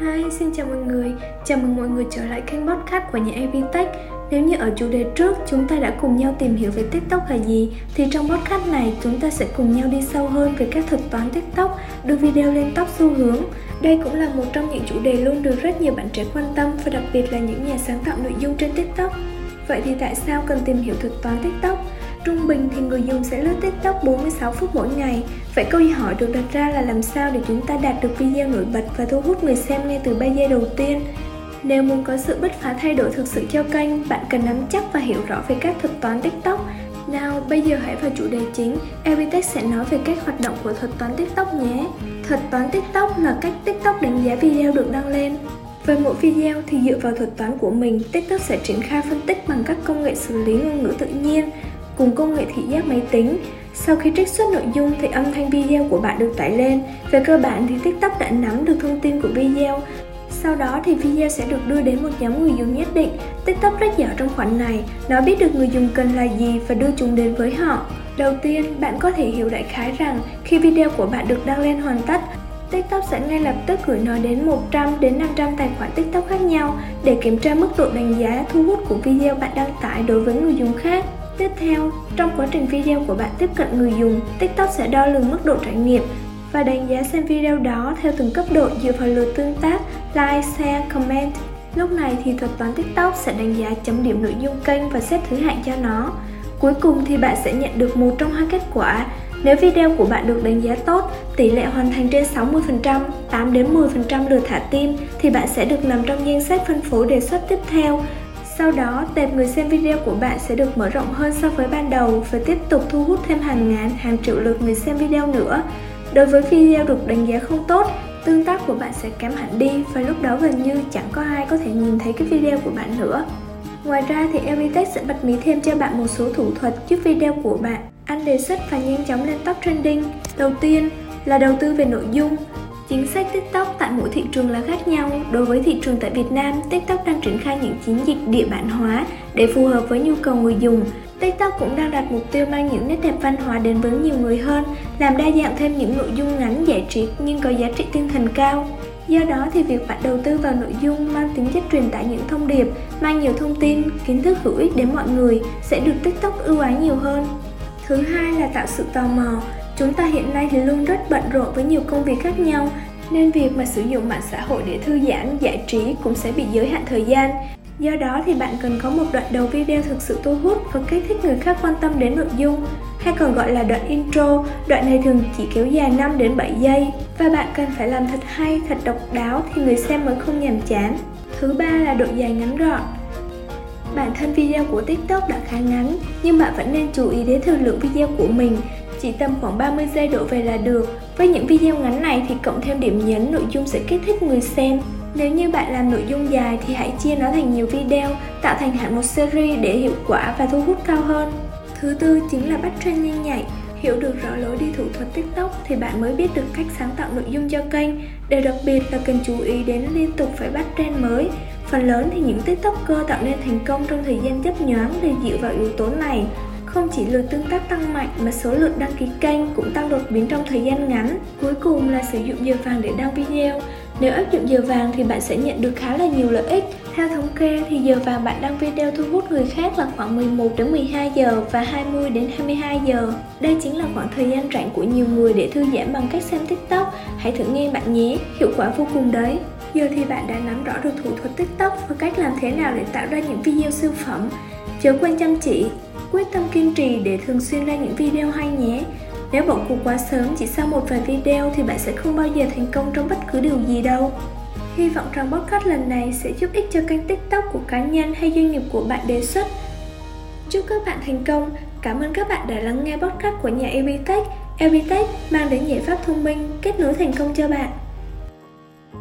Hi, xin chào mọi người. Chào mừng mọi người trở lại kênh podcast của nhà AB Tech. Nếu như ở chủ đề trước chúng ta đã cùng nhau tìm hiểu về TikTok là gì, thì trong podcast này chúng ta sẽ cùng nhau đi sâu hơn về các thuật toán TikTok, đưa video lên top xu hướng. Đây cũng là một trong những chủ đề luôn được rất nhiều bạn trẻ quan tâm và đặc biệt là những nhà sáng tạo nội dung trên TikTok. Vậy thì tại sao cần tìm hiểu thuật toán TikTok? Trung bình thì người dùng sẽ lướt TikTok 46 phút mỗi ngày. Vậy câu hỏi được đặt ra là làm sao để chúng ta đạt được video nổi bật và thu hút người xem ngay từ 3 giây đầu tiên? Nếu muốn có sự bứt phá thay đổi thực sự cho kênh, bạn cần nắm chắc và hiểu rõ về các thuật toán TikTok. Nào, bây giờ hãy vào chủ đề chính. Evitech sẽ nói về các hoạt động của thuật toán TikTok nhé. Thuật toán TikTok là cách TikTok đánh giá video được đăng lên. Với mỗi video thì dựa vào thuật toán của mình, TikTok sẽ triển khai phân tích bằng các công nghệ xử lý ngôn ngữ tự nhiên, cùng công nghệ thị giác máy tính. Sau khi trích xuất nội dung thì âm thanh video của bạn được tải lên. Về cơ bản thì TikTok đã nắm được thông tin của video. Sau đó thì video sẽ được đưa đến một nhóm người dùng nhất định. TikTok rất giỏi trong khoản này, nó biết được người dùng cần là gì và đưa chúng đến với họ. Đầu tiên, bạn có thể hiểu đại khái rằng khi video của bạn được đăng lên hoàn tất, TikTok sẽ ngay lập tức gửi nó đến 100 đến 500 tài khoản TikTok khác nhau để kiểm tra mức độ đánh giá thu hút của video bạn đăng tải đối với người dùng khác. Tiếp theo, trong quá trình video của bạn tiếp cận người dùng, TikTok sẽ đo lường mức độ trải nghiệm và đánh giá xem video đó theo từng cấp độ dựa vào lượt tương tác, like, share, comment. Lúc này thì thuật toán TikTok sẽ đánh giá chấm điểm nội dung kênh và xếp thứ hạng cho nó. Cuối cùng thì bạn sẽ nhận được một trong hai kết quả. Nếu video của bạn được đánh giá tốt, tỷ lệ hoàn thành trên 60%, 8 đến 10% lượt thả tim thì bạn sẽ được nằm trong danh sách phân phối đề xuất tiếp theo sau đó, tệp người xem video của bạn sẽ được mở rộng hơn so với ban đầu và tiếp tục thu hút thêm hàng ngàn, hàng triệu lượt người xem video nữa. Đối với video được đánh giá không tốt, tương tác của bạn sẽ kém hẳn đi và lúc đó gần như chẳng có ai có thể nhìn thấy cái video của bạn nữa. Ngoài ra thì Elitech sẽ bật mí thêm cho bạn một số thủ thuật giúp video của bạn ăn đề xuất và nhanh chóng lên top trending. Đầu tiên là đầu tư về nội dung. Chính sách TikTok tại mỗi thị trường là khác nhau. Đối với thị trường tại Việt Nam, TikTok đang triển khai những chiến dịch địa bản hóa để phù hợp với nhu cầu người dùng. TikTok cũng đang đặt mục tiêu mang những nét đẹp văn hóa đến với nhiều người hơn, làm đa dạng thêm những nội dung ngắn giải trí nhưng có giá trị tinh thần cao. Do đó thì việc bạn đầu tư vào nội dung mang tính chất truyền tải những thông điệp, mang nhiều thông tin, kiến thức hữu ích đến mọi người sẽ được TikTok ưu ái nhiều hơn. Thứ hai là tạo sự tò mò. Chúng ta hiện nay thì luôn rất bận rộn với nhiều công việc khác nhau, nên việc mà sử dụng mạng xã hội để thư giãn, giải trí cũng sẽ bị giới hạn thời gian. Do đó thì bạn cần có một đoạn đầu video thực sự thu hút và kích thích người khác quan tâm đến nội dung, hay còn gọi là đoạn intro. Đoạn này thường chỉ kéo dài 5 đến 7 giây và bạn cần phải làm thật hay, thật độc đáo thì người xem mới không nhàm chán. Thứ ba là độ dài ngắn gọn. Bản thân video của TikTok đã khá ngắn, nhưng bạn vẫn nên chú ý đến thời lượng video của mình chỉ tầm khoảng 30 giây đổ về là được. Với những video ngắn này thì cộng thêm điểm nhấn nội dung sẽ kích thích người xem. Nếu như bạn làm nội dung dài thì hãy chia nó thành nhiều video, tạo thành hẳn một series để hiệu quả và thu hút cao hơn. Thứ tư chính là bắt trend nhanh nhạy. Hiểu được rõ lối đi thủ thuật TikTok thì bạn mới biết được cách sáng tạo nội dung cho kênh. Điều đặc biệt là cần chú ý đến liên tục phải bắt trend mới. Phần lớn thì những TikToker tạo nên thành công trong thời gian chấp nhoáng đều dựa vào yếu tố này. Không chỉ lượt tương tác tăng mạnh mà số lượt đăng ký kênh cũng tăng đột biến trong thời gian ngắn. Cuối cùng là sử dụng giờ vàng để đăng video. Nếu áp dụng giờ vàng thì bạn sẽ nhận được khá là nhiều lợi ích. Theo thống kê thì giờ vàng bạn đăng video thu hút người khác là khoảng 11 đến 12 giờ và 20 đến 22 giờ. Đây chính là khoảng thời gian rảnh của nhiều người để thư giãn bằng cách xem TikTok. Hãy thử nghe bạn nhé, hiệu quả vô cùng đấy. Giờ thì bạn đã nắm rõ được thủ thuật TikTok và cách làm thế nào để tạo ra những video siêu phẩm. Chớ quên chăm chỉ, quyết tâm kiên trì để thường xuyên ra những video hay nhé. Nếu bỏ cuộc quá sớm chỉ sau một vài video thì bạn sẽ không bao giờ thành công trong bất cứ điều gì đâu. Hy vọng rằng podcast lần này sẽ giúp ích cho kênh TikTok của cá nhân hay doanh nghiệp của bạn đề xuất. Chúc các bạn thành công. Cảm ơn các bạn đã lắng nghe podcast của nhà Evitech. Evitech mang đến giải pháp thông minh, kết nối thành công cho bạn.